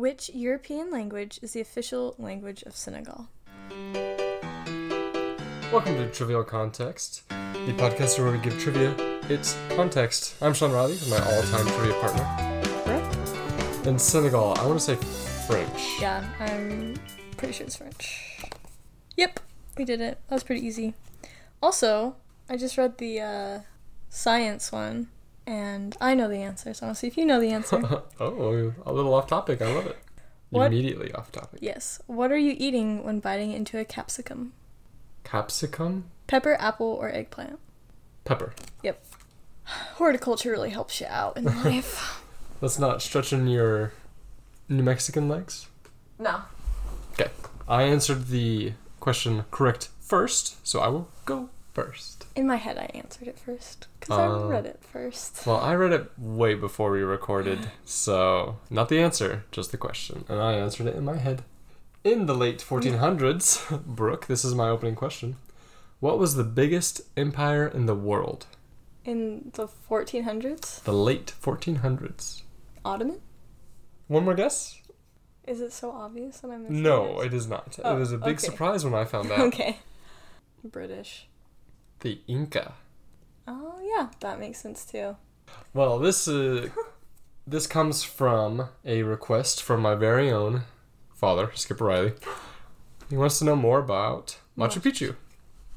Which European language is the official language of Senegal? Welcome to Trivial Context, the podcast where we give trivia its context. I'm Sean Riley, my all-time trivia partner. Correct? In Senegal, I want to say French. Yeah, I'm pretty sure it's French. Yep, we did it. That was pretty easy. Also, I just read the uh, science one, and I know the answer, so I want to see if you know the answer. oh, a little off topic. I love it. What? Immediately off topic. yes. What are you eating when biting into a capsicum? Capsicum? Pepper, apple, or eggplant? Pepper. Yep. Horticulture really helps you out in life. That's not stretching your New Mexican legs. no. Okay. I answered the question correct first, so I will go first. In my head, I answered it first because Uh, I read it first. Well, I read it way before we recorded, so not the answer, just the question. And I answered it in my head. In the late 1400s, Brooke, this is my opening question. What was the biggest empire in the world? In the 1400s, The late 1400s. Ottoman? One more guess? Is it so obvious that I'm No, it? it is not. Oh, it was a big okay. surprise when I found out. okay. British. The Inca. Oh yeah, that makes sense too. Well, this uh, this comes from a request from my very own father, Skip Riley. He wants to know more about Machu Machu Picchu.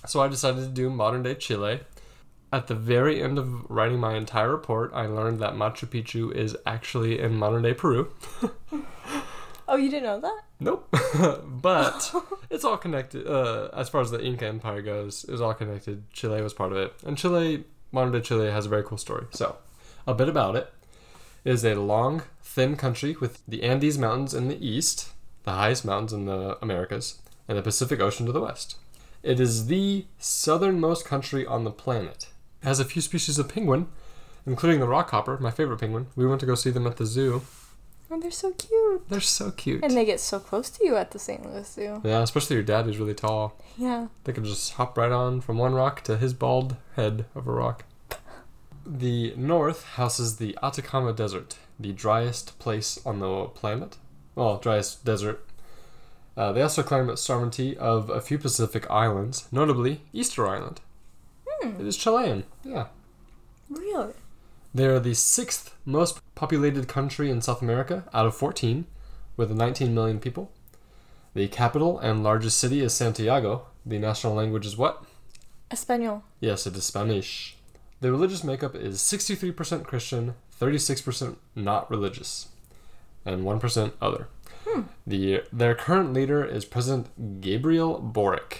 So I decided to do modern day Chile. At the very end of writing my entire report, I learned that Machu Picchu is actually in modern day Peru. Oh, you didn't know that? Nope. but it's all connected. Uh, as far as the Inca Empire goes, it was all connected. Chile was part of it. And Chile, modern day Chile, has a very cool story. So, a bit about it. It is a long, thin country with the Andes Mountains in the east, the highest mountains in the Americas, and the Pacific Ocean to the west. It is the southernmost country on the planet. It has a few species of penguin, including the rockhopper, my favorite penguin. We went to go see them at the zoo. Oh, they're so cute. They're so cute. And they get so close to you at the St. Louis Zoo. Yeah, especially your dad who's really tall. Yeah. They can just hop right on from one rock to his bald head of a rock. The north houses the Atacama Desert, the driest place on the planet. Well, driest desert. Uh, they also claim the sovereignty of a few Pacific islands, notably Easter Island. Hmm. It is Chilean. Yeah. Really? They are the sixth most populated country in South America out of 14, with 19 million people. The capital and largest city is Santiago. The national language is what? Espanol. Yes, it is Spanish. The religious makeup is 63% Christian, 36% not religious, and 1% other. Hmm. The their current leader is President Gabriel Boric.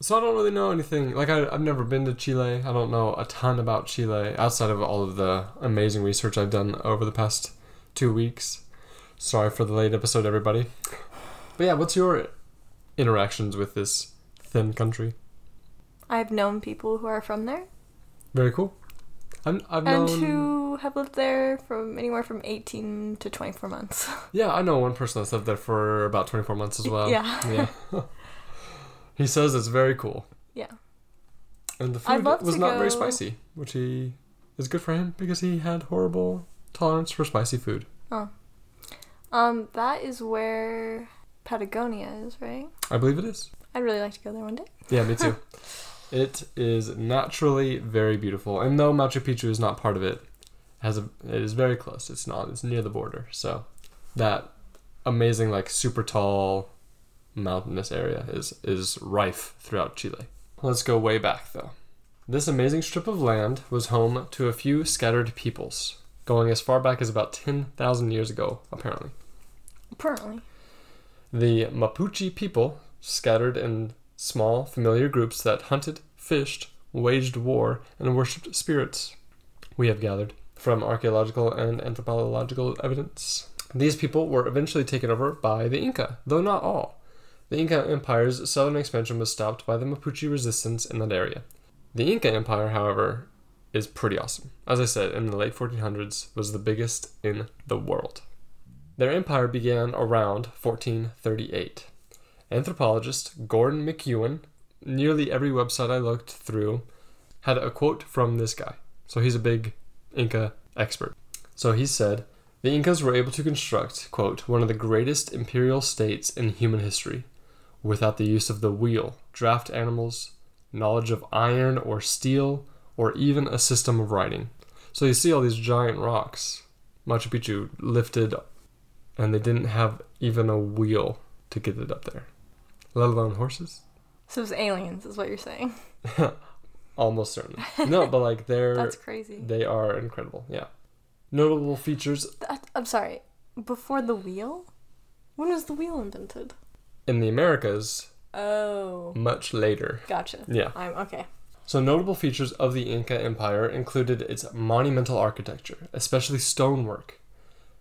So I don't really know anything. Like I, I've never been to Chile. I don't know a ton about Chile outside of all of the amazing research I've done over the past two weeks. Sorry for the late episode, everybody. But yeah, what's your interactions with this thin country? I've known people who are from there Very cool. I'm, I've and known. who have lived there from anywhere from 18 to 24 months. Yeah, I know one person that's lived there for about 24 months as well. Yeah. Yeah. he says it's very cool. Yeah. And the food was not very spicy, which he is good for him because he had horrible tolerance for spicy food. Oh. Um, that is where Patagonia is, right? I believe it is. I'd really like to go there one day. Yeah, me too. it is naturally very beautiful, and though Machu Picchu is not part of it, has a it is very close. It's not. It's near the border, so that amazing like super tall mountainous area is is rife throughout Chile. Let's go way back though. This amazing strip of land was home to a few scattered peoples, going as far back as about 10,000 years ago, apparently. Apparently. The Mapuche people, scattered in small, familiar groups that hunted, fished, waged war, and worshipped spirits, we have gathered from archaeological and anthropological evidence. These people were eventually taken over by the Inca, though not all. The Inca Empire's southern expansion was stopped by the Mapuche resistance in that area. The Inca Empire, however, is pretty awesome. As I said, in the late 1400s was the biggest in the world. Their empire began around 1438. Anthropologist Gordon McEwen, nearly every website I looked through, had a quote from this guy. So he's a big Inca expert. So he said, The Incas were able to construct, quote, one of the greatest imperial states in human history without the use of the wheel, draft animals, knowledge of iron or steel, or even a system of writing. So you see all these giant rocks, Machu Picchu lifted, and they didn't have even a wheel to get it up there, let alone horses. So it's aliens, is what you're saying. Almost certainly. No, but like they're That's crazy. they are incredible. Yeah. Notable features I'm sorry. Before the wheel? When was the wheel invented? In the Americas Oh, much later. gotcha. Yeah. I'm okay. So notable features of the Inca Empire included its monumental architecture, especially stonework,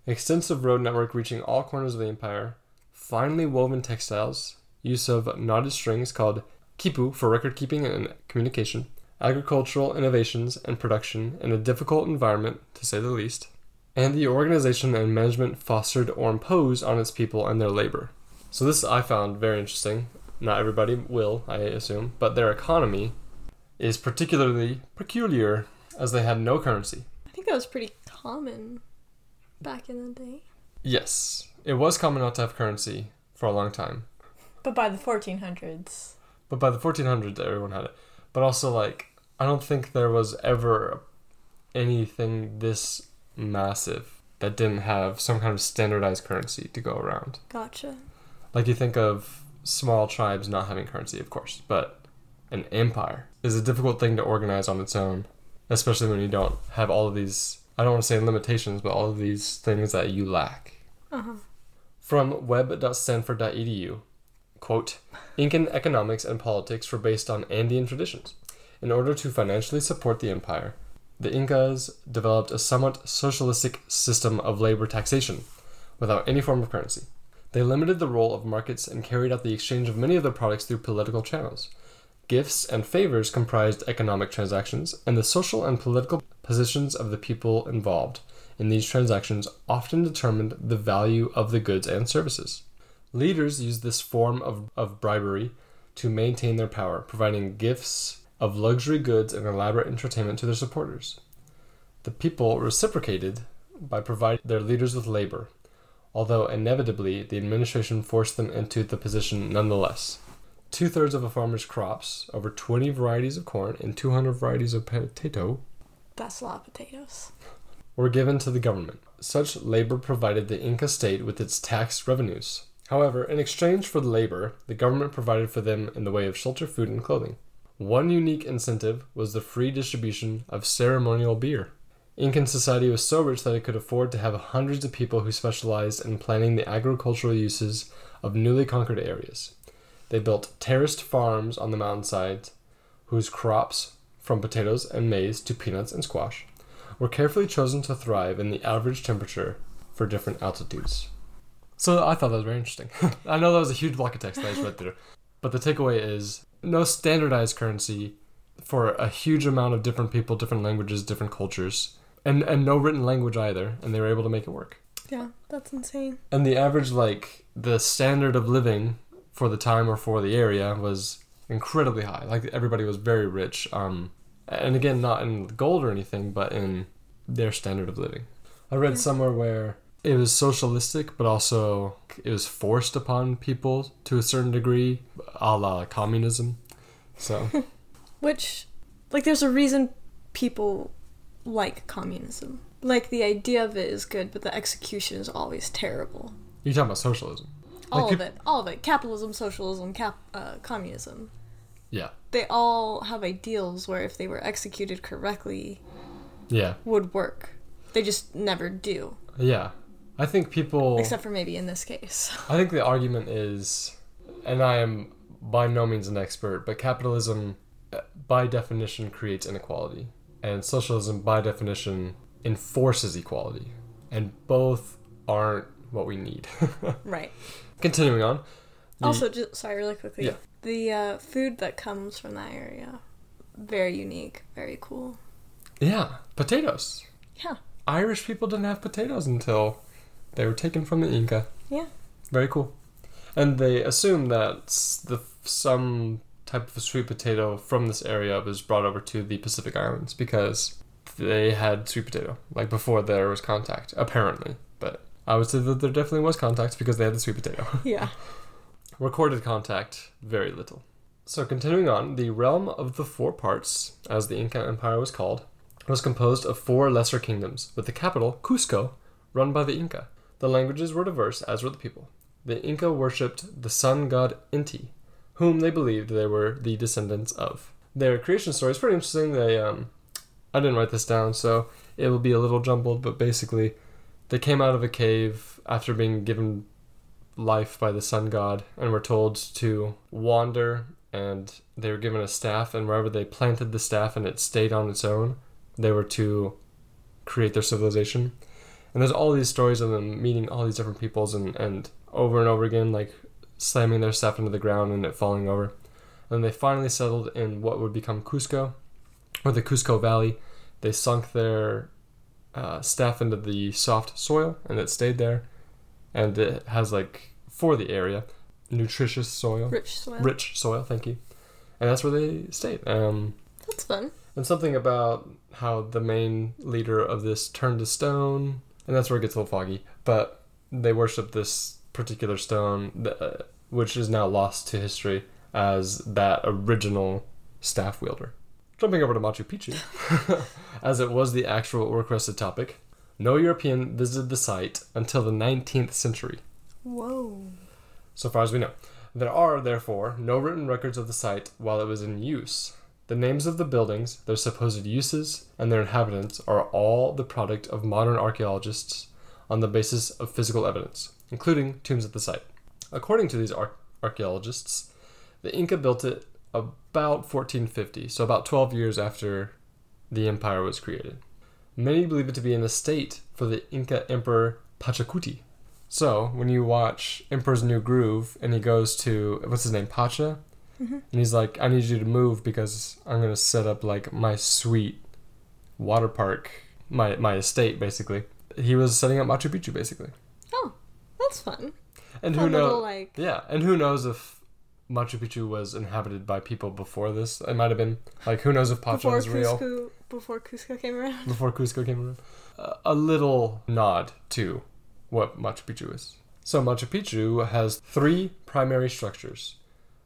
extensive road network reaching all corners of the empire, finely woven textiles, use of knotted strings called kipu for record keeping and communication, agricultural innovations and production in a difficult environment, to say the least, and the organization and management fostered or imposed on its people and their labor. So this I found very interesting. Not everybody will, I assume, but their economy is particularly peculiar as they had no currency. I think that was pretty common back in the day. Yes, it was common not to have currency for a long time, But by the 1400s. but by the 1400s everyone had it. But also like I don't think there was ever anything this massive that didn't have some kind of standardized currency to go around. Gotcha. Like you think of small tribes not having currency, of course, but an empire is a difficult thing to organize on its own, especially when you don't have all of these I don't want to say limitations, but all of these things that you lack. Uh huh. From web.stanford.edu, quote, Incan economics and politics were based on Andean traditions. In order to financially support the empire, the Incas developed a somewhat socialistic system of labor taxation without any form of currency. They limited the role of markets and carried out the exchange of many of their products through political channels. Gifts and favors comprised economic transactions, and the social and political positions of the people involved in these transactions often determined the value of the goods and services. Leaders used this form of, of bribery to maintain their power, providing gifts of luxury goods and elaborate entertainment to their supporters. The people reciprocated by providing their leaders with labor, although inevitably the administration forced them into the position nonetheless. Two thirds of a farmer's crops, over 20 varieties of corn and 200 varieties of potato, That's a lot of potatoes. were given to the government. Such labor provided the Inca state with its tax revenues. However, in exchange for the labor, the government provided for them in the way of shelter, food, and clothing. One unique incentive was the free distribution of ceremonial beer. Incan society was so rich that it could afford to have hundreds of people who specialized in planning the agricultural uses of newly conquered areas. They built terraced farms on the mountainsides, whose crops, from potatoes and maize to peanuts and squash, were carefully chosen to thrive in the average temperature for different altitudes. So I thought that was very interesting. I know that was a huge block of text that I just read through. But the takeaway is no standardized currency for a huge amount of different people, different languages, different cultures, and, and no written language either, and they were able to make it work. Yeah, that's insane. And the average, like, the standard of living for the time or for the area was incredibly high. Like, everybody was very rich. Um, and again, not in gold or anything, but in their standard of living. I read Yeah. somewhere where it was socialistic, but also it was forced upon people to a certain degree, a la communism. So, Which, like, there's a reason people like communism. Like, the idea of it is good, but the execution is always terrible. you're talking about socialism. All Like of it. All of it. Capitalism, socialism, cap- uh, communism. Yeah. They all have ideals where, if they were executed correctly, Yeah. would work. They just never do. Yeah. I think people. Except for maybe in this case. I think the argument is, and I am by no means an expert, but capitalism, uh, by definition, creates inequality, and socialism, by definition, enforces equality, and both aren't what we need. right. Continuing on. the- Also, just sorry, really quickly. Yeah. The uh, food that comes from that area, very unique, very cool. yeah, potatoes. Yeah. Irish people didn't have potatoes until they were taken from the Inca. Yeah. Very cool. And they assume that the some type of sweet potato from this area was brought over to the Pacific Islands because they had sweet potato like before there was contact apparently. But i would say that there definitely was contact because they had the sweet potato. Yeah. Recorded contact, very little. So, continuing on, the realm of the four parts, as the Inca Empire was called, was composed of four lesser kingdoms, with the capital, Cusco, run by the Inca. The languages were diverse, as were the people. The Inca worshipped the sun god Inti, whom they believed they were the descendants of. Their creation story is pretty interesting. They, um, I didn't write this down, so it will be a little jumbled, but basically, they came out of a cave after being given life by the sun god and were told to wander and they were given a staff and wherever they planted the staff and it stayed on its own they were to create their civilization and there's all these stories of them meeting all these different peoples and, and over and over again like slamming their staff into the ground and it falling over. And they finally settled in what would become cusco or the cusco valley. They sunk their uh, staff into the soft soil and it stayed there. And it has like for the area nutritious soil. Rich soil. rich soil thank you. And that's where they stayed. Um, That's fun. and something about how the main leader of this turned to stone and that's where it gets a little foggy but they worship this particular stone uh, which is now lost to history as that original staff wielder jumping over to machu picchu as it was the actual requested topic no european visited the site until the 19th century Whoa. so far as we know. There are, therefore, no written records of the site while it was in use. The names of the buildings, their supposed uses, and their inhabitants are all the product of modern archaeologists on the basis of physical evidence, including tombs at the site. According to these ar- archaeologists, the Inca built it about 1450, so about 12 years after the empire was created. Many believe it to be an estate for the Inca emperor Pachacuti, so when you watch Emperor's New Groove and he goes to what's his name Pacha, Mhm. and he's like, "I need you to move because I'm gonna set up like my sweet water park, my my estate basically." He was setting up Machu Picchu basically, Oh, that's fun. And who knows? like. Yeah, and who knows if Machu Picchu was inhabited by people before this? It might have been like who knows if Pacha Before was real before Cusco came around. before Cusco came around. Uh, a little nod to what Machu Picchu is. So Machu Picchu has three primary structures: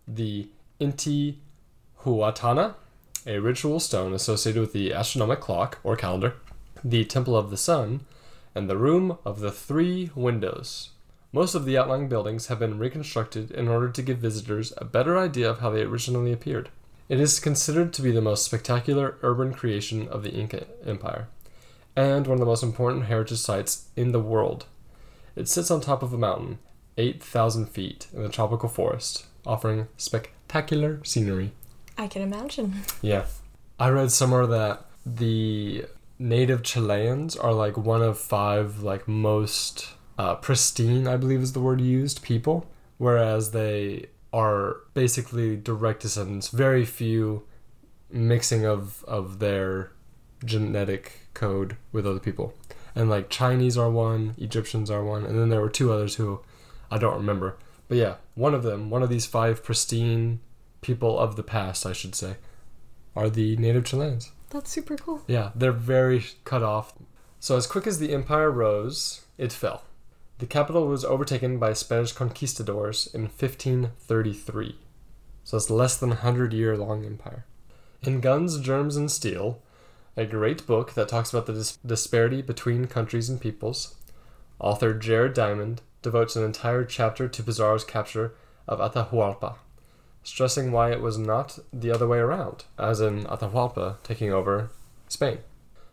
the Intihuatana, a ritual stone associated with the astronomic clock or calendar, the Temple of the Sun, and the Room of the Three Windows. Most of the outlying buildings have been reconstructed in order to give visitors a better idea of how they originally appeared. It is considered to be the most spectacular urban creation of the Inca Empire, and one of the most important heritage sites in the world. It sits on top of a mountain, 8,000 feet, in the tropical forest, offering spectacular scenery. I can imagine. Yeah. I read somewhere that the native Chileans are like one of five like most uh, pristine, I believe is the word used, people, whereas they are basically direct descendants. Very few mixing of of their genetic code with other people. And like Chinese are one, Egyptians are one, and then there were two others who I don't remember. But yeah, one of them, one of these five pristine people of the past, I should say, are the native Chileans. That's super cool. Yeah, they're very cut off. So, as quick as the empire rose, it fell. The capital was overtaken by Spanish conquistadors in 1533. So, it's less than a hundred year long empire. In Guns, Germs, and Steel, a great book that talks about the dis- disparity between countries and peoples, author Jared Diamond devotes an entire chapter to Pizarro's capture of Atahualpa stressing why it was not the other way around, as in Atahualpa taking over Spain.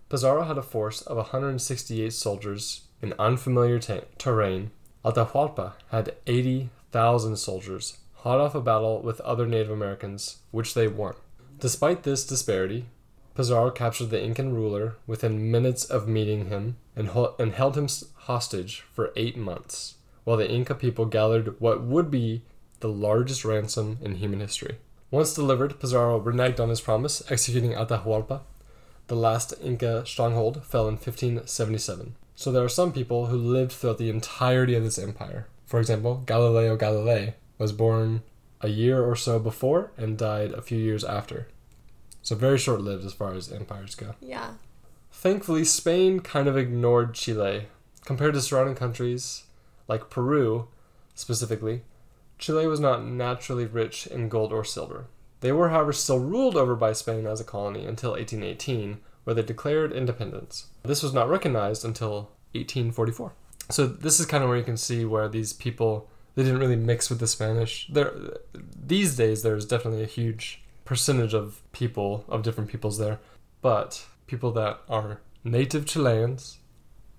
Pizarro had a force of 168 soldiers in unfamiliar ta- terrain. Atahualpa had 80,000 soldiers, hot off a battle with other Native Americans, which they won. Despite this disparity, Pizarro captured the Incan ruler within minutes of meeting him and, hol- and held him hostage for eight months, while the Inca people gathered what would be the largest ransom in human history. Once delivered, Pizarro reneged on his promise, executing Atahualpa. The last Inca stronghold fell in 1577. So there are some people who lived throughout the entirety of this empire. For example, Galileo Galilei was born a year or so before and died a few years after. So very short lived as far as empires go. Yeah. Thankfully, Spain kind of ignored Chile Compared to surrounding countries like Peru, specifically, Chile was not naturally rich in gold or silver. They were, however, still ruled over by Spain as a colony until 1818, where they declared independence. This was not recognized until 1844. So this is kind of where you can see where these people they didn't really mix with the Spanish. There, these days, there's definitely a huge percentage of people of different peoples there, but people that are native Chileans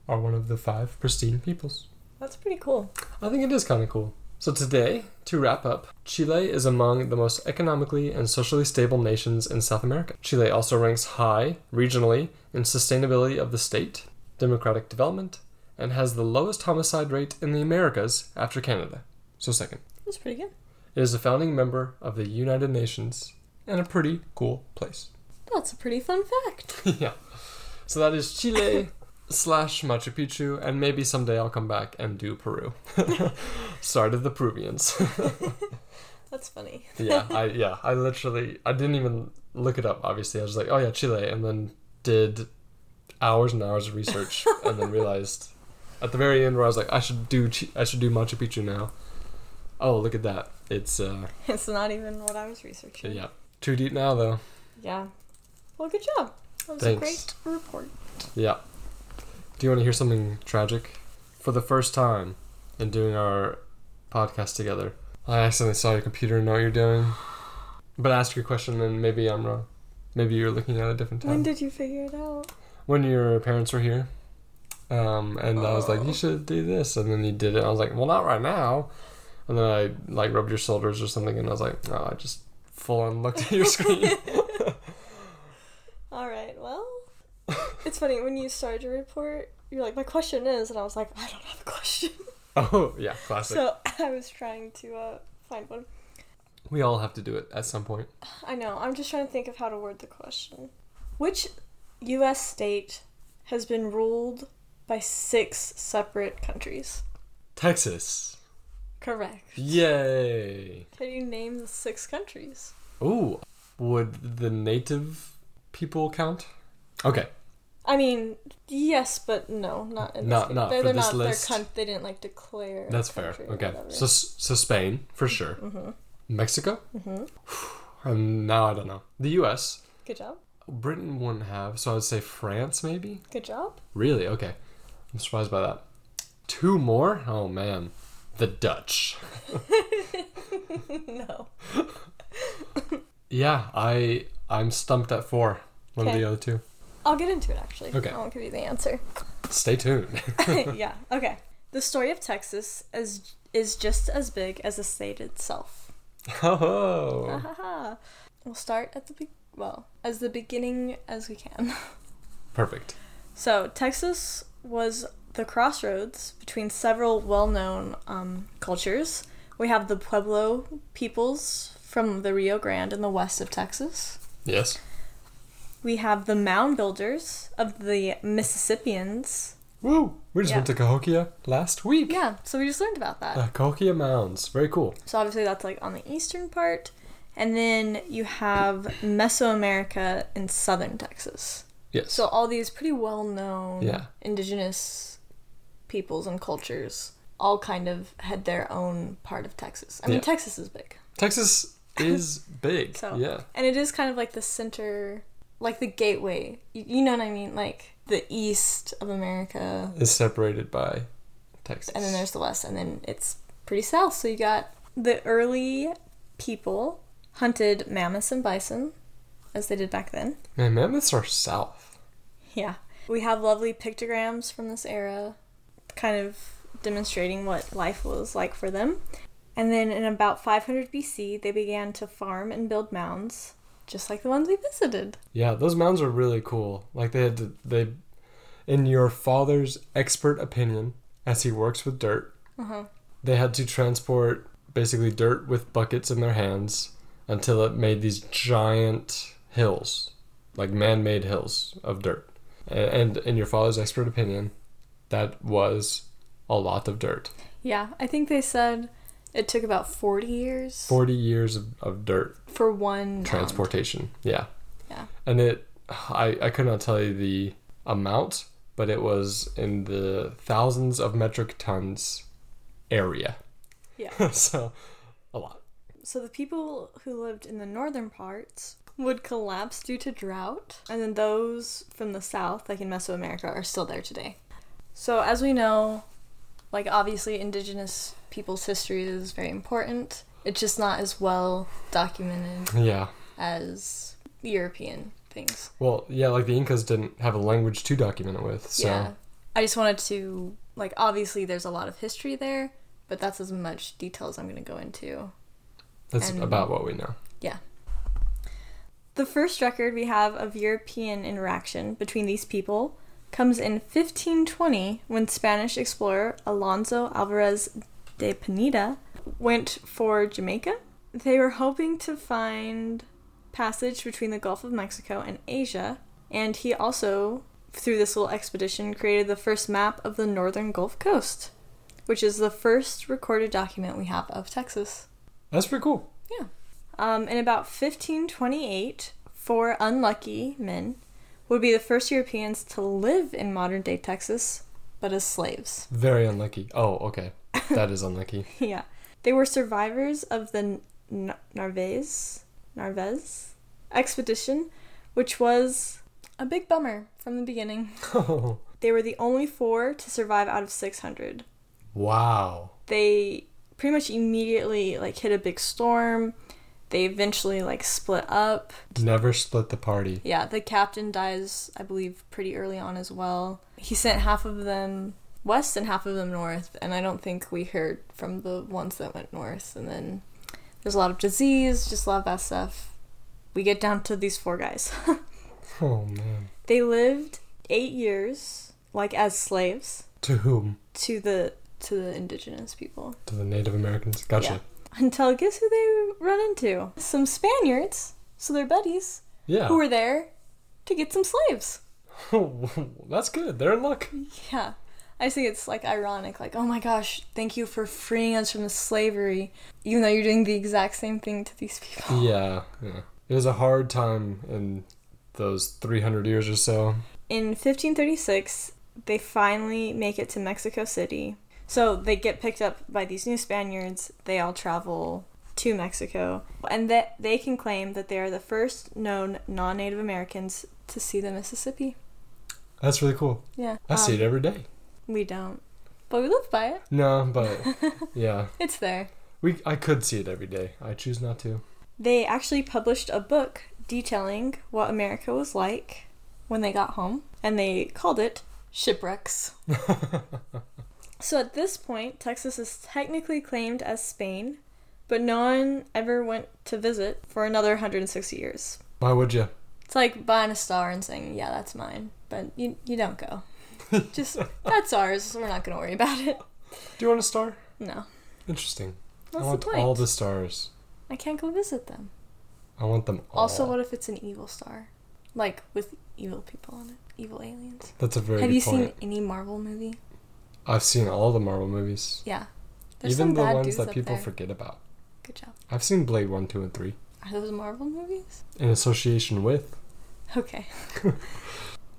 are one of the five pristine peoples. That's pretty cool. I think it is kind of cool. So today, to wrap up, Chile is among the most economically and socially stable nations in South America. Chile also ranks high regionally in sustainability of the state, democratic development, and has the lowest homicide rate in the Americas after Canada. So second. That's pretty good. It is a founding member of the United Nations and a pretty cool place. That's a pretty fun fact. yeah. So that is Chile slash Machu Picchu, and maybe someday I'll come back and do Peru. Start of the Peruvians. That's funny. yeah, I yeah, I literally I didn't even look it up. Obviously, I was like, oh yeah, Chile, and then did hours and hours of research, and then realized at the very end where I was like, I should do I should do Machu Picchu now. Oh, look at that! It's uh It's not even what I was researching. yeah, too deep now though. Yeah. Well, good job. That was Thanks. a great report. Yeah. Do you want to hear something tragic? For the first time in doing our podcast together, I accidentally saw your computer and know what you're doing. But ask your question and maybe I'm wrong. Maybe you're looking at a different time. When did you figure it out? when your parents were here. Um, and I was like, Oh. you should do this, and then you did it. I was like, well, not right now. And then I like rubbed your shoulders or something, and I was like, oh, I just full on looked at your screen. All right. Well, it's funny when you started your report. You're like, my question is, and I was like, I don't have a question. oh yeah, classic. So I was trying to uh, find one. we all have to do it at some point. I know. I'm just trying to think of how to word the question. Which U.S. state has been ruled by six separate countries? Texas. Correct. Yay! Can you name the six countries? Ooh, would the native people count? Okay, I mean, yes, but no, not in Not- this not they're, for they're this not list. their coun- they didn't like declare. that's fair. Okay, so so Spain for sure. Mhm. Mexico. Mhm. And now I don't know. The U.S. Good job. Britain wouldn't have, so I would say France maybe. Good job. Really? Okay. I'm surprised by that. Two more? Oh man. The Dutch. no. Yeah, I I'm stumped at four. One of the other two. I'll get into it actually. Okay. I won't give you the answer. Stay tuned. yeah. Okay. The story of Texas is is just as big as the state itself. oh. Ahaha. We'll start at the be- well as the beginning as we can. Perfect. So Texas was the crossroads between several well-known um, cultures. We have the Pueblo peoples from the Rio Grande in the west of Texas. Yes. We have the mound builders of the Mississippians. Woo! We just Yeah. went to Cahokia last week. Yeah, so we just learned about that. Uh, Cahokia Mounds. Very cool. So obviously that's like on the eastern part. And then you have Mesoamerica in southern Texas. Yes. So all these pretty well known Yeah. indigenous peoples and cultures all kind of had their own part of Texas. I mean Yeah. Texas is big. Texas is big. So- yeah. And it is kind of like the center like the gateway. You, you know what I mean? Like the east of America Is separated by Texas. and then there's the west and then it's pretty south so you got the early people hunted mammoths and bison as they did back then Man, mammoths are south. yeah we have lovely pictograms from this era kind of demonstrating what life was like for them and then in about 500 bc they began to farm and build mounds just like the ones we visited Yeah, those mounds are really cool. Like they had to, they, in your father's expert opinion, as he works with dirt, uh-huh they had to transport basically dirt with buckets in their hands until it made these giant hills, like man-made hills of dirt. And in your father's expert opinion, that was a lot of dirt. yeah i think they said it took about 40 years 40 years of, of dirt for one transportation. Yeah. Yeah. And it, I, I could not tell you the amount, but it was in the thousands of metric tons area. Yeah. so, a lot. So the people who lived in the northern parts would collapse due to drought, and then those from the south, like in Mesoamerica, are still there today. So as we know, like obviously indigenous people's history is very important. It's just not as well documented Yeah. as European things. Well, yeah, like the Incas didn't have a language to document it with, so Yeah. I just wanted to like obviously there's a lot of history there, but that's as much detail as I'm going to go into. that's and- about what we know. Yeah. The first record we have of European interaction between these people comes in 1520 when Spanish explorer Alonso Alvarez de Pineda went for Jamaica. They were hoping to find passage between the Gulf of Mexico and Asia, and he also, through this little expedition, created the first map of the northern Gulf Coast, which is the first recorded document we have of Texas. That's pretty cool. Yeah. Um, in about 1528, four unlucky men would be the first Europeans to live in modern day Texas, but as slaves. Very unlucky. Oh, okay. That is unlucky. yeah. They were survivors of the N- Narvaez, Narvez expedition, which was a big bummer from the beginning. Oh, They were the only four to survive out of 600. wow. they pretty much immediately like hit a big storm. They eventually like split up. Never split the party. Yeah, the captain dies, I believe, pretty early on as well. He sent half of them west and half of them north, and I don't think we heard from the ones that went north. And then there's a lot of disease, just a lot of bad stuff. We get down to these four guys. Oh man. they lived eight years, like as slaves, To whom? to the to the indigenous people. To the Native Americans. Gotcha. Until guess who they run into? Some Spaniards, so they're buddies, Yeah. who were there to get some slaves. That's good. They're in luck. Yeah. I think it's like ironic, like, oh my gosh, thank you for freeing us from the slavery, even though you're doing the exact same thing to these people. Yeah. Yeah. It was a hard time in those 300 years or so. In 1536, they finally make it to Mexico City. So they get picked up by these new Spaniards. They all travel to Mexico, and that they can claim that they are the first known non-Native Americans to see the Mississippi. That's really cool. Yeah, I see Um, it every day. We don't, but we live by it. No, but yeah. It's there. We I could see it every day. I choose not to. They actually published a book detailing what America was like when they got home, and they called it Shipwrecks. so at this point, Texas is technically claimed as Spain, but no one ever went to visit for another 160 years. Why would you? It's like buying a star and saying, yeah, that's mine, but you, you don't go. Just, that's ours, we're not going to worry about it. Do you want a star? No. Interesting. What's I the want point? all the stars. I can't go visit them. I want them all. Also, what if it's an evil star? Like, with evil people on it? Evil aliens? That's a very Have you point. seen any Marvel movie? I've seen all the Marvel movies. Yeah. There's Even the ones that people there. forget about. Good job. I've seen Blade 1, 2, and 3 Are those Marvel movies? in association with. Okay.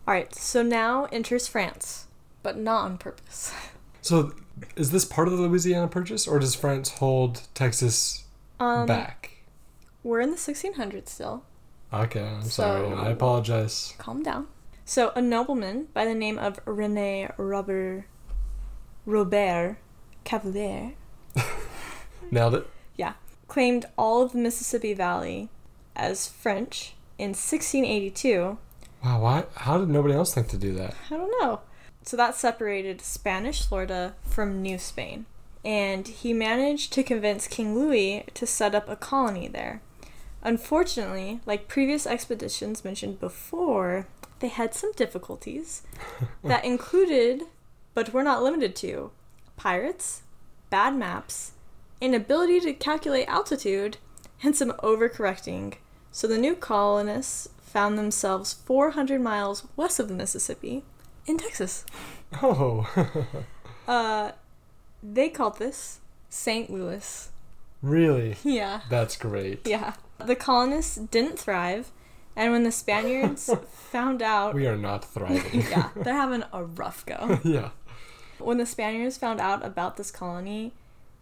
Alright, so now enters France, but not on purpose. So, is this part of the Louisiana Purchase, or does France hold Texas Um, back? We're in the 1600s still. Okay, I'm so- sorry. I apologize. Calm down. So, a nobleman by the name of Rene Robert Robert Cavelier Nailed it. Yeah. Claimed all of the Mississippi Valley as French in 1682 Wow, why? How did nobody else think to do that? I don't know. So that separated Spanish Florida from New Spain. And he managed to convince King Louis to set up a colony there. Unfortunately, like previous expeditions mentioned before, they had some difficulties that included, but were not limited to, pirates, bad maps, inability to calculate altitude, and some overcorrecting. So the new colonists found themselves 400 miles west of the Mississippi in Texas. Oh, Uh, they called this St. Louis. really? Yeah. That's great. Yeah. The colonists didn't thrive, And when the Spaniards found out, We are not thriving. yeah, they're having a rough go. yeah. When the Spaniards found out about this colony,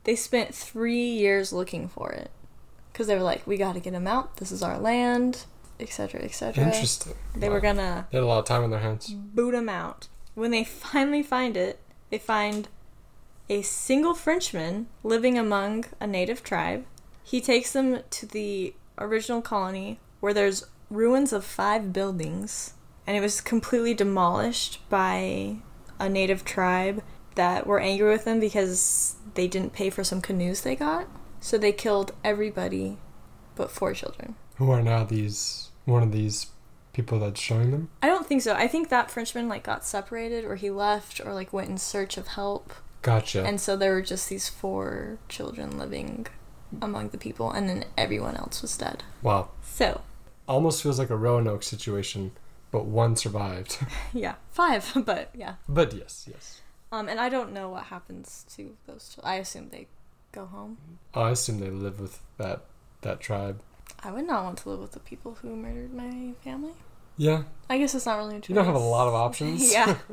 they spent three years looking for it. Because they were like, we got to get them out. This is our land, etc., etc. Interesting. They were going to They had a lot of time on their hands. boot them out. When they finally find it, they find a single Frenchman living among a native tribe. He takes them to the original colony where there's ruins of five buildings, and it was completely demolished by a native tribe that were angry with them because they didn't pay for some canoes they got. So they killed everybody but four children. Who are now these one of these people that's showing them? I don't think so. I think that Frenchman like got separated or he left or like went in search of help. Gotcha. And so there were just these four children living among the people and then everyone else was dead. wow. So, Almost feels like a Roanoke situation, but one survived. yeah, five, but yeah. but yes, yes. Um and I don't know what happens to those children. I assume they go home. I assume they live with that that tribe. I would not want to live with the people who murdered my family. Yeah. I guess it's not really a You don't have a lot of options. yeah.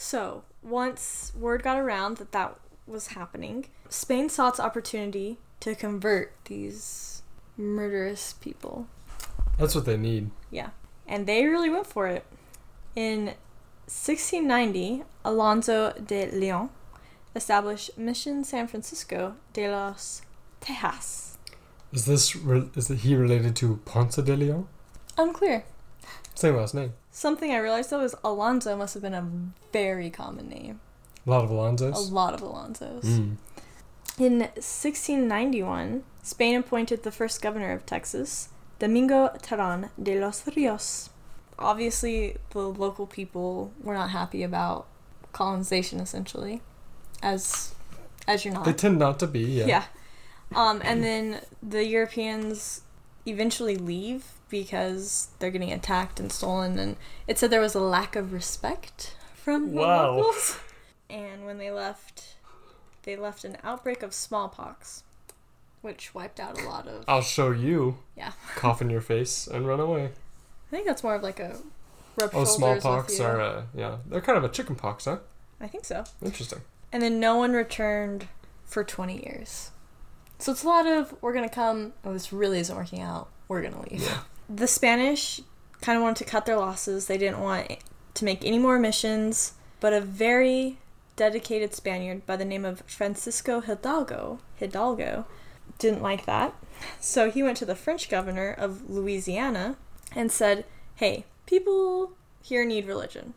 So, once word got around that that was happening, Spain saw its opportunity to convert these murderous people. That's what they need. Yeah. And they really went for it. In 1690, Alonso de Leon established Mission San Francisco de los Tejas. Is this re- is he related to Ponce de Leon? Unclear. Same last name. Something I realized though is Alonso must have been a very common name. A lot of Alonzos? A lot of Alonsos. Mm. In 1691, Spain appointed the first governor of Texas, Domingo Terán de los Rios. Obviously, the local people were not happy about colonization, essentially, as as you're not. They tend not to be. Yeah. yeah. Um, and then the Europeans eventually leave because they're getting attacked and stolen, and it said there was a lack of respect from the Wow. locals. And when they left, they left an outbreak of smallpox, which wiped out a lot of. I'll show you. Yeah. Cough in your face and run away. I think that's more of like a Oh, smallpox are uh, yeah, they're kind of a chickenpox, huh? I think so. Interesting. And then no one returned for 20 years. So it's a lot of we're gonna come. Oh, this really isn't working out. We're gonna leave. Yeah. The Spanish kind of wanted to cut their losses. They didn't want to make any more missions. But a very dedicated Spaniard by the name of Francisco Hidalgo Hidalgo didn't like that. So he went to the French governor of Louisiana and said, "Hey, people here need religion."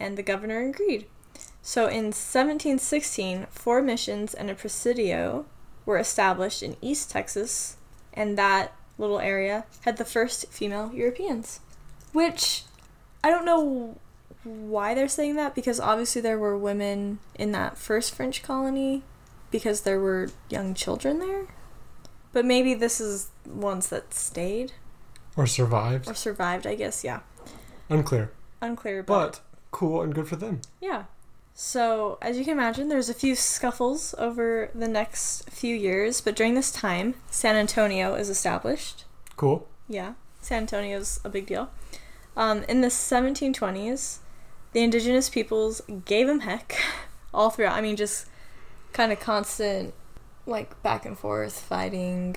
And the governor agreed. So in 1716, four missions and a presidio were established in East Texas, and that little area had the first female Europeans. Which I don't know why they're saying that because obviously there were women in that first French colony because there were young children there. But maybe this is ones that stayed Or survived. or survived, I guess, yeah. Unclear. Unclear, But cool and good for them. Yeah. So, as you can imagine, there's a few scuffles over the next few years, but during this time, San Antonio is established. Cool. Yeah, San Antonio's a big deal. Um, in the 1720s, the indigenous peoples gave him heck all throughout. I mean, just kind of constant, like, back and forth fighting,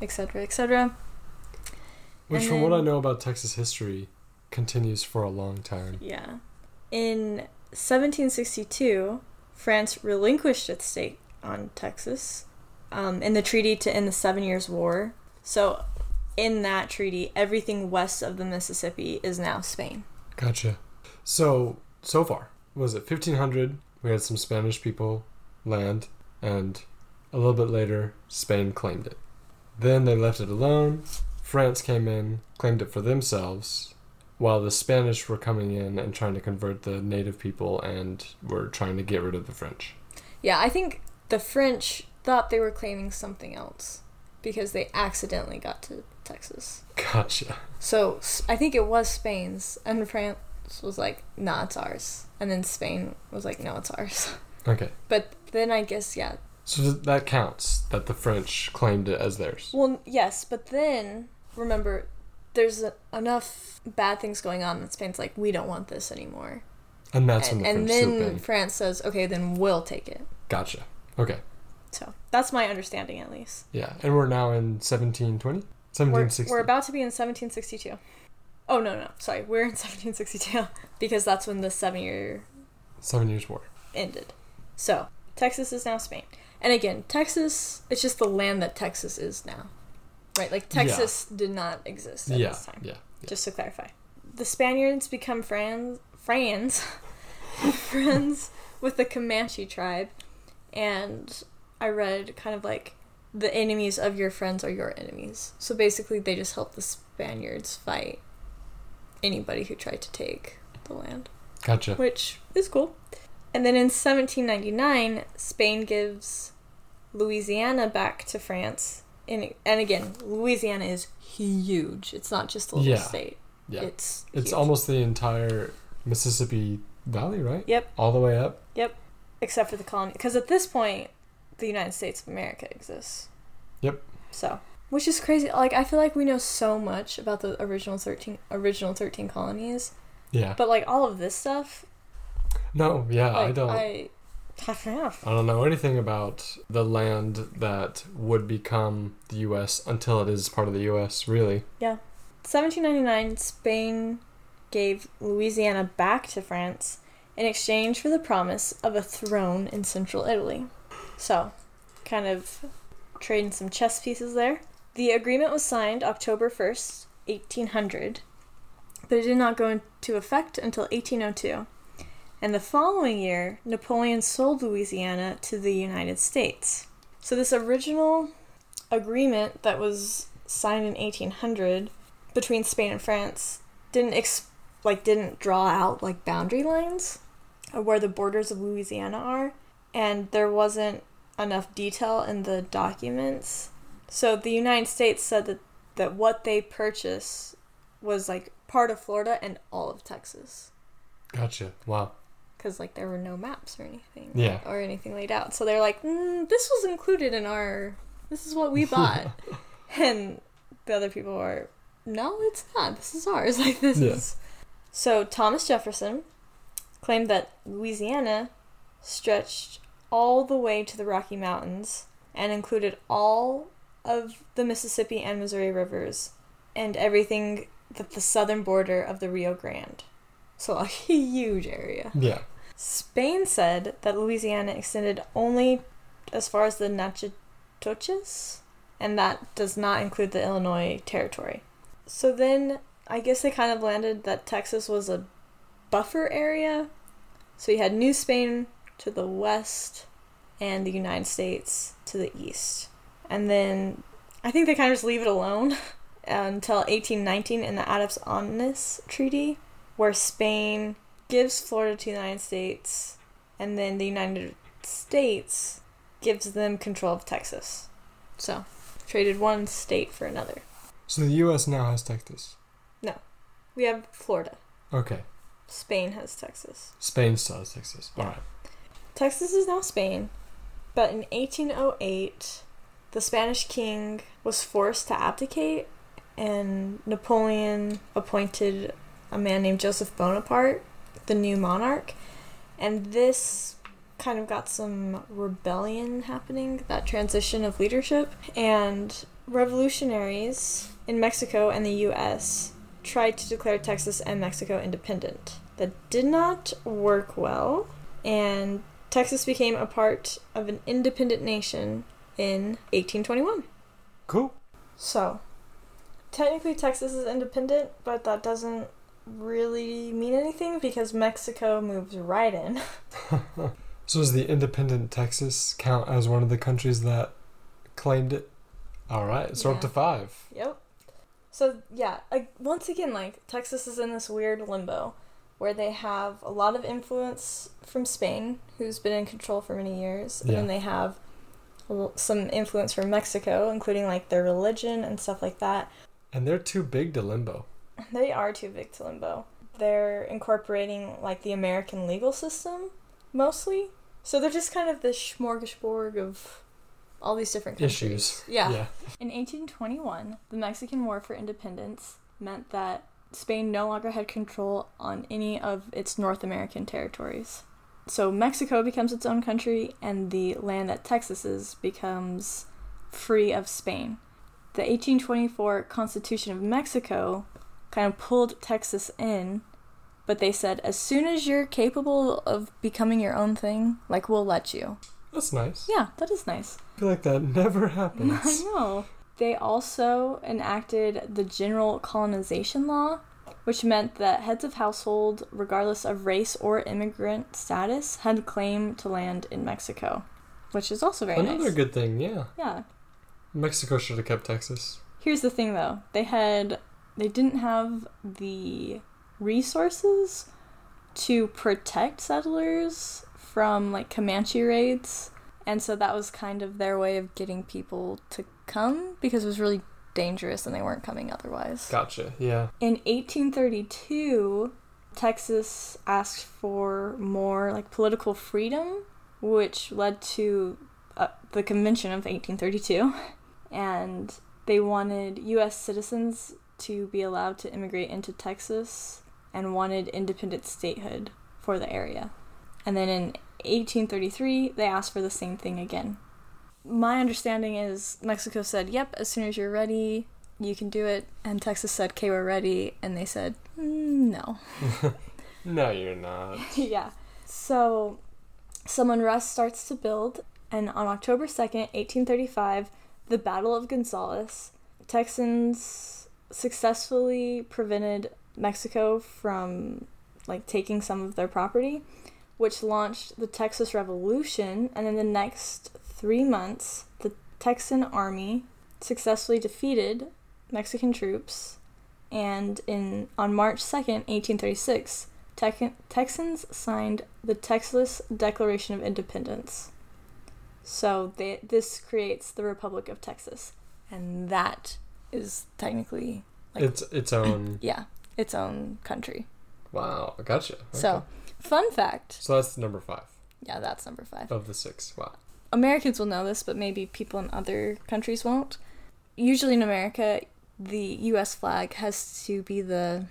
etc., etc. Which, And from what I know about Texas history, continues for a long time. Yeah. In 1762, France relinquished its state on Texas um, in the treaty to end the Seven Years' War. So, in that treaty, everything west of the Mississippi is now Spain. Gotcha. So, so far, was it 1500? We had some Spanish people land, and a little bit later, Spain claimed it. Then they left it alone. France came in, claimed it for themselves, while the Spanish were coming in and trying to convert the native people and were trying to get rid of the French. Yeah, I think the French thought they were claiming something else because they accidentally got to Texas. Gotcha. So, I think it was Spain's, and France was like, nah, it's ours. And then Spain was like, no, it's ours. Okay. But then I guess, yeah, So that counts, that the French claimed it as theirs. Well, yes, but then remember, there's enough bad things going on that Spain's like, we don't want this anymore. And that's and when the and French then. France says, okay, then we'll take it. Gotcha. Okay. So that's my understanding, at least. Yeah. And we're now in 1720? We're, 1760. we're about to be in 1762. Oh, no, no. Sorry. We're in 1762 because that's when the seven year Seven Years' War. ended. So, Texas is now Spain. And again, Texas, it's just the land that Texas is now. Right? Like, Yeah. Texas did not exist at Yeah. this time. Yeah. Just to clarify. The Spaniards become friends, friends, friends with the Comanche tribe. And I read kind of like the enemies of your friends are your enemies. So basically, they just help the Spaniards fight anybody who tried to take the land Gotcha. which is cool. And then in 1799, Spain gives Louisiana back to France. And, and again, Louisiana is huge. It's not just a little Yeah. state. Yeah. It's It's huge. almost the entire Mississippi Valley, right? Yep. All the way up. Yep. Except for the colony because at this point the United States of America exists. Yep. So, which is crazy. Like I feel like we know so much about the original 13 original 13 colonies, Yeah. but like all of this stuff, No, yeah, I don't. I, I don't know. I don't know anything about the land that would become the U.S. until it is part of the U.S. Really? Yeah. 1799, Spain gave Louisiana back to France in exchange for the promise of a throne in central Italy. So, kind of trading some chess pieces there. The agreement was signed October 1st, 1800, but it did not go into effect until 1802. And the following year, Napoleon sold Louisiana to the United States. So, this original agreement that was signed in 1800 between Spain and France didn't ex- like didn't draw out like boundary lines of where the borders of Louisiana are and there wasn't enough detail in the documents. So the United States said that that what they purchased was like part of Florida and all of Texas Gotcha. Wow. Cuz like there were no maps or anything Yeah. or anything laid out. So they're like, mm, this was included in our this is what we bought. and the other people are no it's not this is ours like this Yeah. is so thomas jefferson claimed that louisiana stretched all the way to the rocky mountains and included all of the mississippi and missouri rivers and everything that the southern border of the rio grande so a huge area Yeah. Spain said that Louisiana extended only as far as the Natchitoches, and that does not include the Illinois territory. So then I guess they kind of landed that Texas was a buffer area. So you had New Spain to the west and the United States to the east. And then I think they kind of just leave it alone until 1819 in the Adams-Onís Treaty, where Spain gives Florida to the United States, and then the United States gives them control of Texas. So, traded one state for another. So the U.S. now has Texas. No, we have Florida. Okay. Spain has Texas. Spain still has Texas. Yeah. All right. Texas is now Spain, but in 1808, the Spanish king was forced to abdicate, and Napoleon appointed a man named Joseph Bonaparte the new monarch. And this kind of got some rebellion happening, that transition of leadership. And revolutionaries in Mexico and the US tried to declare Texas and Mexico independent. That did not work well, and Texas became a part of an independent nation in 1821. Cool. So, technically, Texas is independent, but that doesn't really mean anything because Mexico moves right in. So does the independent Texas count as one of the countries that claimed it? All right. So up to five. Yep. So, yeah, like, once again, like, Texas is in this weird limbo where they have a lot of influence from Spain, who's been in control for many years, and Yeah. then they have some influence from Mexico, including, like, their religion and stuff like that. And they're too big to limbo. They are too big to limbo. They're incorporating like the American legal system mostly. So they're just kind of this smorgasbord of all these different countries. Issues. Yeah. Yeah. In 1821, the Mexican War for Independence meant that Spain no longer had control on any of its North American territories. So Mexico becomes its own country, and the land that Texas is becomes free of Spain. The 1824 Constitution of Mexico kind of pulled Texas in, but they said as soon as you're capable of becoming your own thing, like we'll let you. That's nice. Yeah, that is nice. I feel like that never happens. I know. They also enacted the General Colonization Law, which meant that heads of household, regardless of race or immigrant status, had claim to land in Mexico, which is also very nice. Another nice. good thing, yeah. yeah. Mexico should have kept Texas. Here's the thing though. They had they didn't have the resources to protect settlers from like Comanche raids. And so that was kind of their way of getting people to come because it was really dangerous and they weren't coming otherwise. Gotcha. Yeah. In 1832, Texas asked for more like political freedom, which led to uh, the convention of 1832, and they wanted U.S. citizens to be allowed to immigrate into Texas and wanted independent statehood for the area. And then in 1833, they asked for the same thing again. My understanding is Mexico said, "Yep, as soon as you're ready, you can do it." And Texas said, "Okay, we're ready." And they said, "Mm, "No." No, you're not. yeah. So, some unrest starts to build, and on October 2nd, 1835, the Battle of Gonzales, Texans successfully prevented Mexico from like taking some of their property, which launched the Texas Revolution, and in the next 3 months, the Texan army successfully defeated Mexican troops, and in on March 2nd, 1836, Tex- Texans signed the Texas Declaration of Independence. So they, this creates the Republic of Texas, and that is technically Like- it's its own. yeah its own country. Wow. Gotcha. Okay. So, fun fact. So that's number five Yeah, that's number five. of the six. Wow. Americans will know this, but maybe people in other countries won't. Usually in America, the U.S. flag has to be the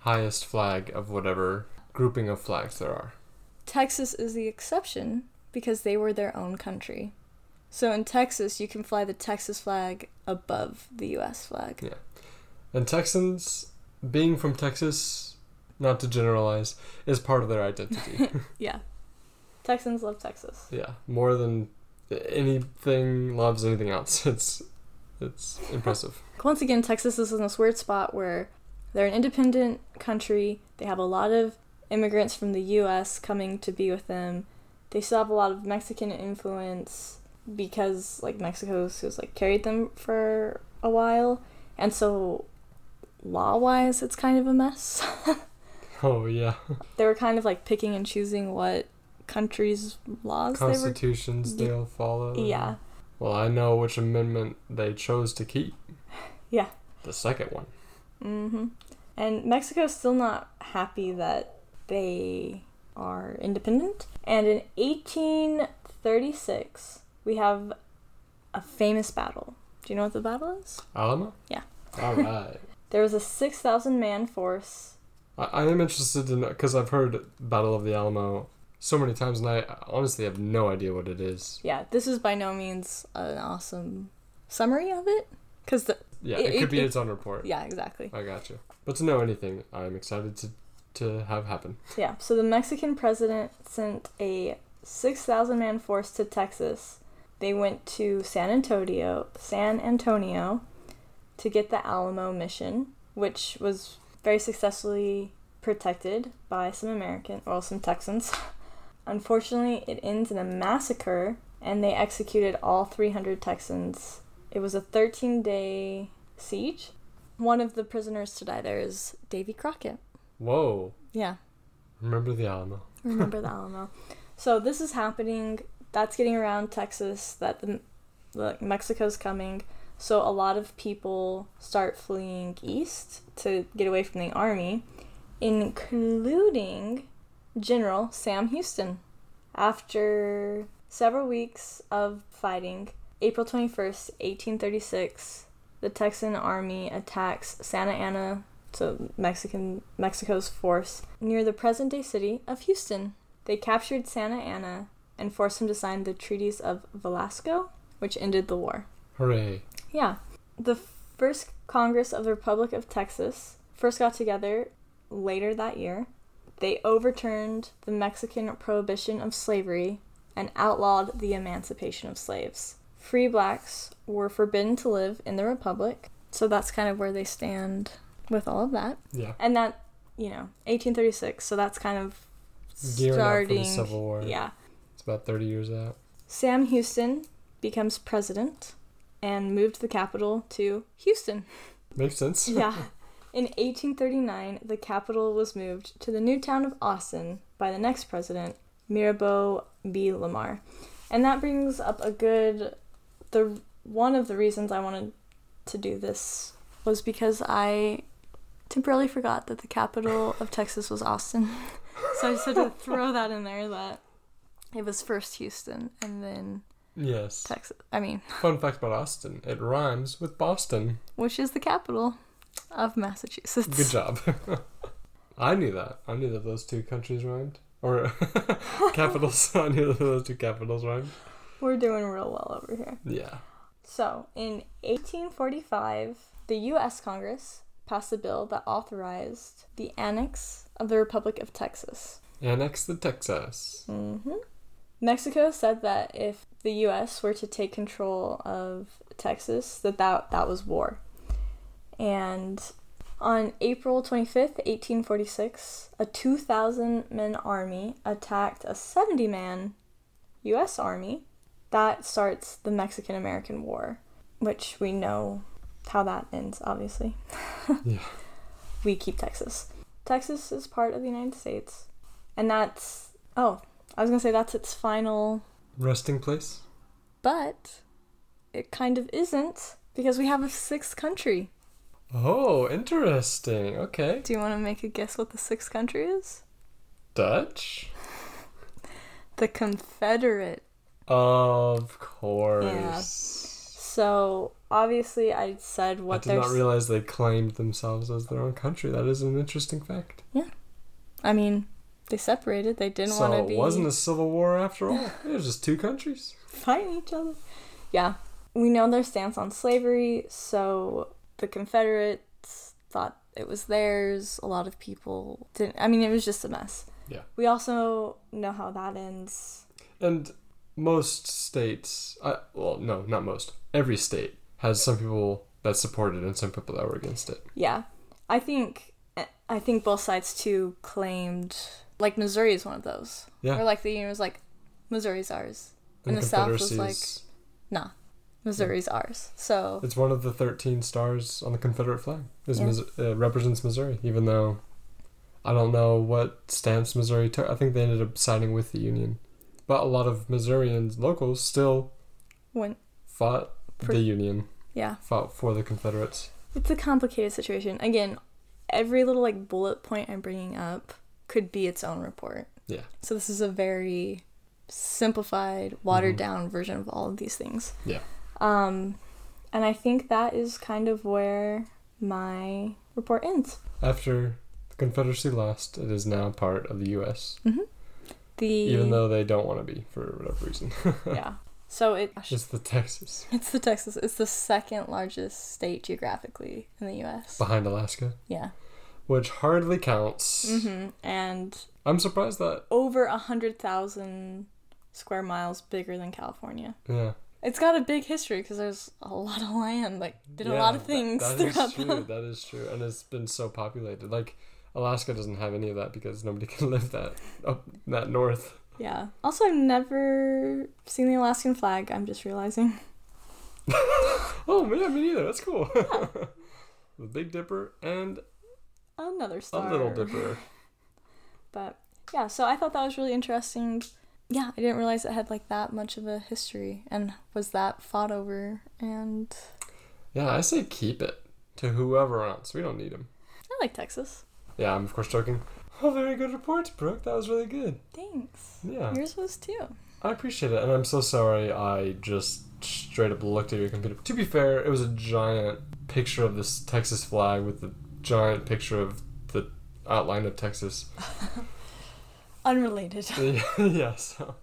Highest flag of whatever grouping of flags there are. Texas is the exception because they were their own country. So in Texas, you can fly the Texas flag above the U.S. flag. Yeah, and Texans, being from Texas, not to generalize, is part of their identity. Yeah. Texans love Texas. yeah, more than anything loves anything else. It's it's impressive. Once again, Texas is in this weird spot where they're an independent country. They have a lot of immigrants from the U.S. coming to be with them. They still have a lot of Mexican influence because, like, Mexico's who's like carried them for a while, and so law-wise, it's kind of a mess. Oh yeah, they were kind of like picking and choosing what countries' laws they were. constitutions they'll follow. Yeah, Well, I know which amendment they chose to keep. Yeah. The second one. hmm And Mexico's still not happy that they are independent. And in 1836, we have a famous battle. Do you know what the battle is? Alamo. Yeah. All right. There was a 6,000 man force. I, I am interested to know because I've heard Battle of the Alamo so many times, and I honestly have no idea what it is. Yeah, this is by no means an awesome summary of it. Because the. Yeah, It- it, could it- be it- its own report. Yeah, exactly. I got you. But to know anything, I'm excited to to have happen. Yeah, so the Mexican president sent a 6,000 man force to Texas. They went to San Antonio, San Antonio to get the Alamo mission, which was very successfully protected by some American, well, some Texans. Unfortunately, it ends in a massacre and they executed all 300 Texans. It was a 13 day siege. One of the prisoners to die there is Davy Crockett. Whoa! Yeah, Remember the Alamo? remember the Alamo. So this is happening. That's getting around Texas. That the, the Mexico's coming. So a lot of people start fleeing east to get away from the army, including General Sam Houston. After several weeks of fighting, April 21st, 1836, the Texan army attacks Santa Anna, so Mexican Mexico's force, near the present-day city of Houston. They captured Santa Anna and forced him to sign the treaties of Velasco, which ended the war. Hooray. Yeah. The first Congress of the Republic of Texas first got together later that year. They overturned the Mexican prohibition of slavery and outlawed the emancipation of slaves. Free blacks were forbidden to live in the Republic, so that's kind of where they stand with all of that. Yeah. And that, you know, 1836, so that's kind of Gearing up for starting. the Civil War. Yeah. It's about 30 years out. Sam Houston becomes president and moved the capital to Houston. Makes sense. Yeah. In 1839, the capital was moved to the new town of Austin by the next president, Mirabeau B. Lamar. And that brings up a good the one of the reasons I wanted to do this was because I temporarily forgot that the capital of Texas was Austin. so I just had to throw that in there that it was first Houston and then Yes. Texas. I mean, Fun fact about Austin it rhymes with Boston. which is the capital of Massachusetts. Good job. I knew that. I knew that those two countries rhymed. Or capitals. I knew that those two capitals rhymed. We're doing real well over here. Yeah. So, in 1845, the U.S. Congress passed a bill that authorized the annex of the Republic of Texas. Annex the Texas. hmm Mexico said that if the U.S. were to take control of Texas, that that, that was war. And on April 25th, 1846, a 2,000 men army attacked a 70 man U.S. army. That starts the Mexican American War, which we know how that ends, obviously. Yeah. We keep Texas. Texas is part of the United States. And that's, oh, I was to say that's its final, Resting place? but it kind of isn't because we have a sixth country. Oh, interesting. Okay. Do you want to make a guess what the sixth country is? Dutch? The Confederate. Of course. Yeah. So obviously, I said what. I did not realize they claimed themselves as their own country. That is an interesting fact. Yeah, I mean, they separated. They didn't so want to be So it wasn't a civil war after all. It was just two countries. fighting each other. Yeah, we know their stance on slavery. So the Confederates thought it was theirs. A lot of people didn't. I mean, it was just a mess. Yeah. We also know how that ends. And most states, I, well, no, not most. Every state has some people that support it and some people that were against it. Yeah, I think I think both sides too claimed like Missouri is one of those. Yeah. Or like the Union was like Missouri's ours. And the South was like- Nah, Missouri's ours. So It's one of the 13 stars on the Confederate flag. Is Yeah. Mis- uh, represents Missouri, even though I don't know what stance Missouri took. I think they ended up siding with the Union. But a lot of Missourians, locals, still when fought For- the Union, yeah, fought for the Confederates. it's a complicated situation. Again, every little like bullet point I'm bringing up could be its own report. Yeah. So this is a very simplified, watered down version of all of these things. Mm-hmm. Yeah. Um, and I think that is kind of where my report ends. After the Confederacy lost, it is now part of the U.S., The even though they don't want to be for whatever reason. yeah. So it it's the Texas it's the Texas. It's the second largest state geographically in the U.S. behind Alaska, Yeah. which hardly counts. hmm And I'm surprised that over a hundred thousand square miles bigger than California. yeah. It's got a big history because there's a lot of land. Like did a lot of that- things that is true. That is true, and it's been so populated. Like Alaska doesn't have any of that because nobody can live that up that north. Yeah. Also, I've never seen the Alaskan flag. I'm just realizing. Oh man, me neither. That's cool. the Big Dipper and Another star. a Little Dipper. But yeah, so I thought that was really interesting. Yeah, I didn't realize it had like that much of a history and was that fought over. And Yeah, I say keep it to whoever else. We don't need him. I like Texas. Yeah, I'm of course joking. Oh, very good reports, Brooke. That was really good. Thanks. Yeah, Yours was too. I appreciate it, and I'm so sorry I just straight up looked at your computer. To be fair, it was a giant picture of this Texas flag with the giant picture of the outline of Texas. Unrelated. yeah, so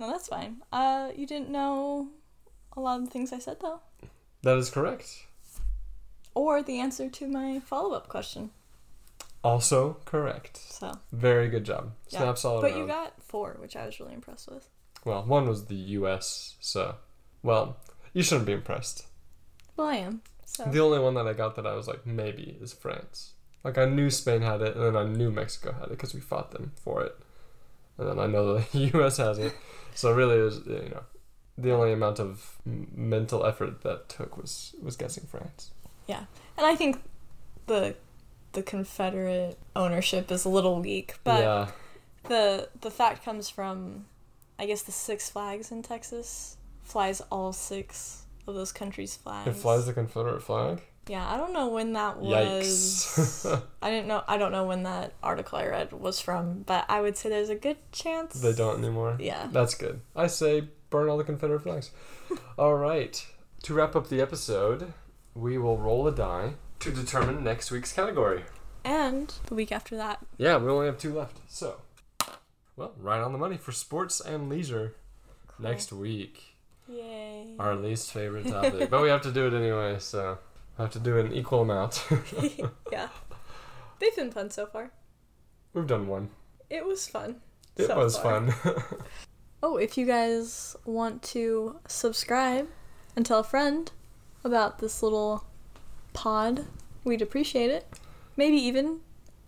No, that's fine. Uh, you didn't know a lot of the things I said though, that is correct. or the answer to my follow-up question. Also correct. So, Very good job. Yeah, Snaps all but around. you got four, which I was really impressed with. well, one was the U.S. So, well, you shouldn't be impressed. Well, I am. So The only one that I got that I was like maybe is France. Like I knew Spain had it, and then I knew Mexico had it because we fought them for it, and then I know the U.S. has it. So really, it was you know, the only amount of mental effort that took was was guessing France. Yeah, and I think the the Confederate ownership is a little weak, but yeah, the the fact comes from, I guess the Six Flags in Texas flies all six of those countries' flags. it flies the Confederate flag. Yeah, I don't know when that was. Yikes! I didn't know. I don't know when that article I read was from, but I would say there's a good chance they don't anymore. Yeah. That's good. I say burn all the Confederate flags. all right. To wrap up the episode, we will roll a die to determine next week's category. And the week after that. Yeah, we only have two left. So, well, right on the money for sports and leisure Cool. next week. Yay. Our least favorite topic, but we have to do it anyway, so I have to do an equal amount. yeah. They've been fun so far. We've done one. It was fun. It so was far. fun. Oh, if you guys want to subscribe and tell a friend about this little pod, we'd appreciate it. Maybe even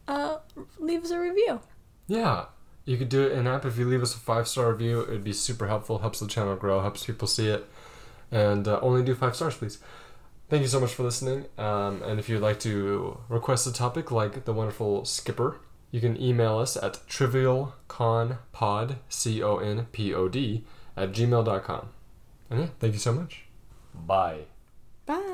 uh, leave us a review. yeah, you could do it in app if you leave us a five star review. It would be super helpful. Helps the channel grow. Helps people see it. And uh, only do five stars, please. Thank you so much for listening. Um, and if you'd like to request a topic like the wonderful Skipper, you can email us at trivialconpod, C O N P O D, at gmail.com. And yeah, thank you so much. Bye. Bye.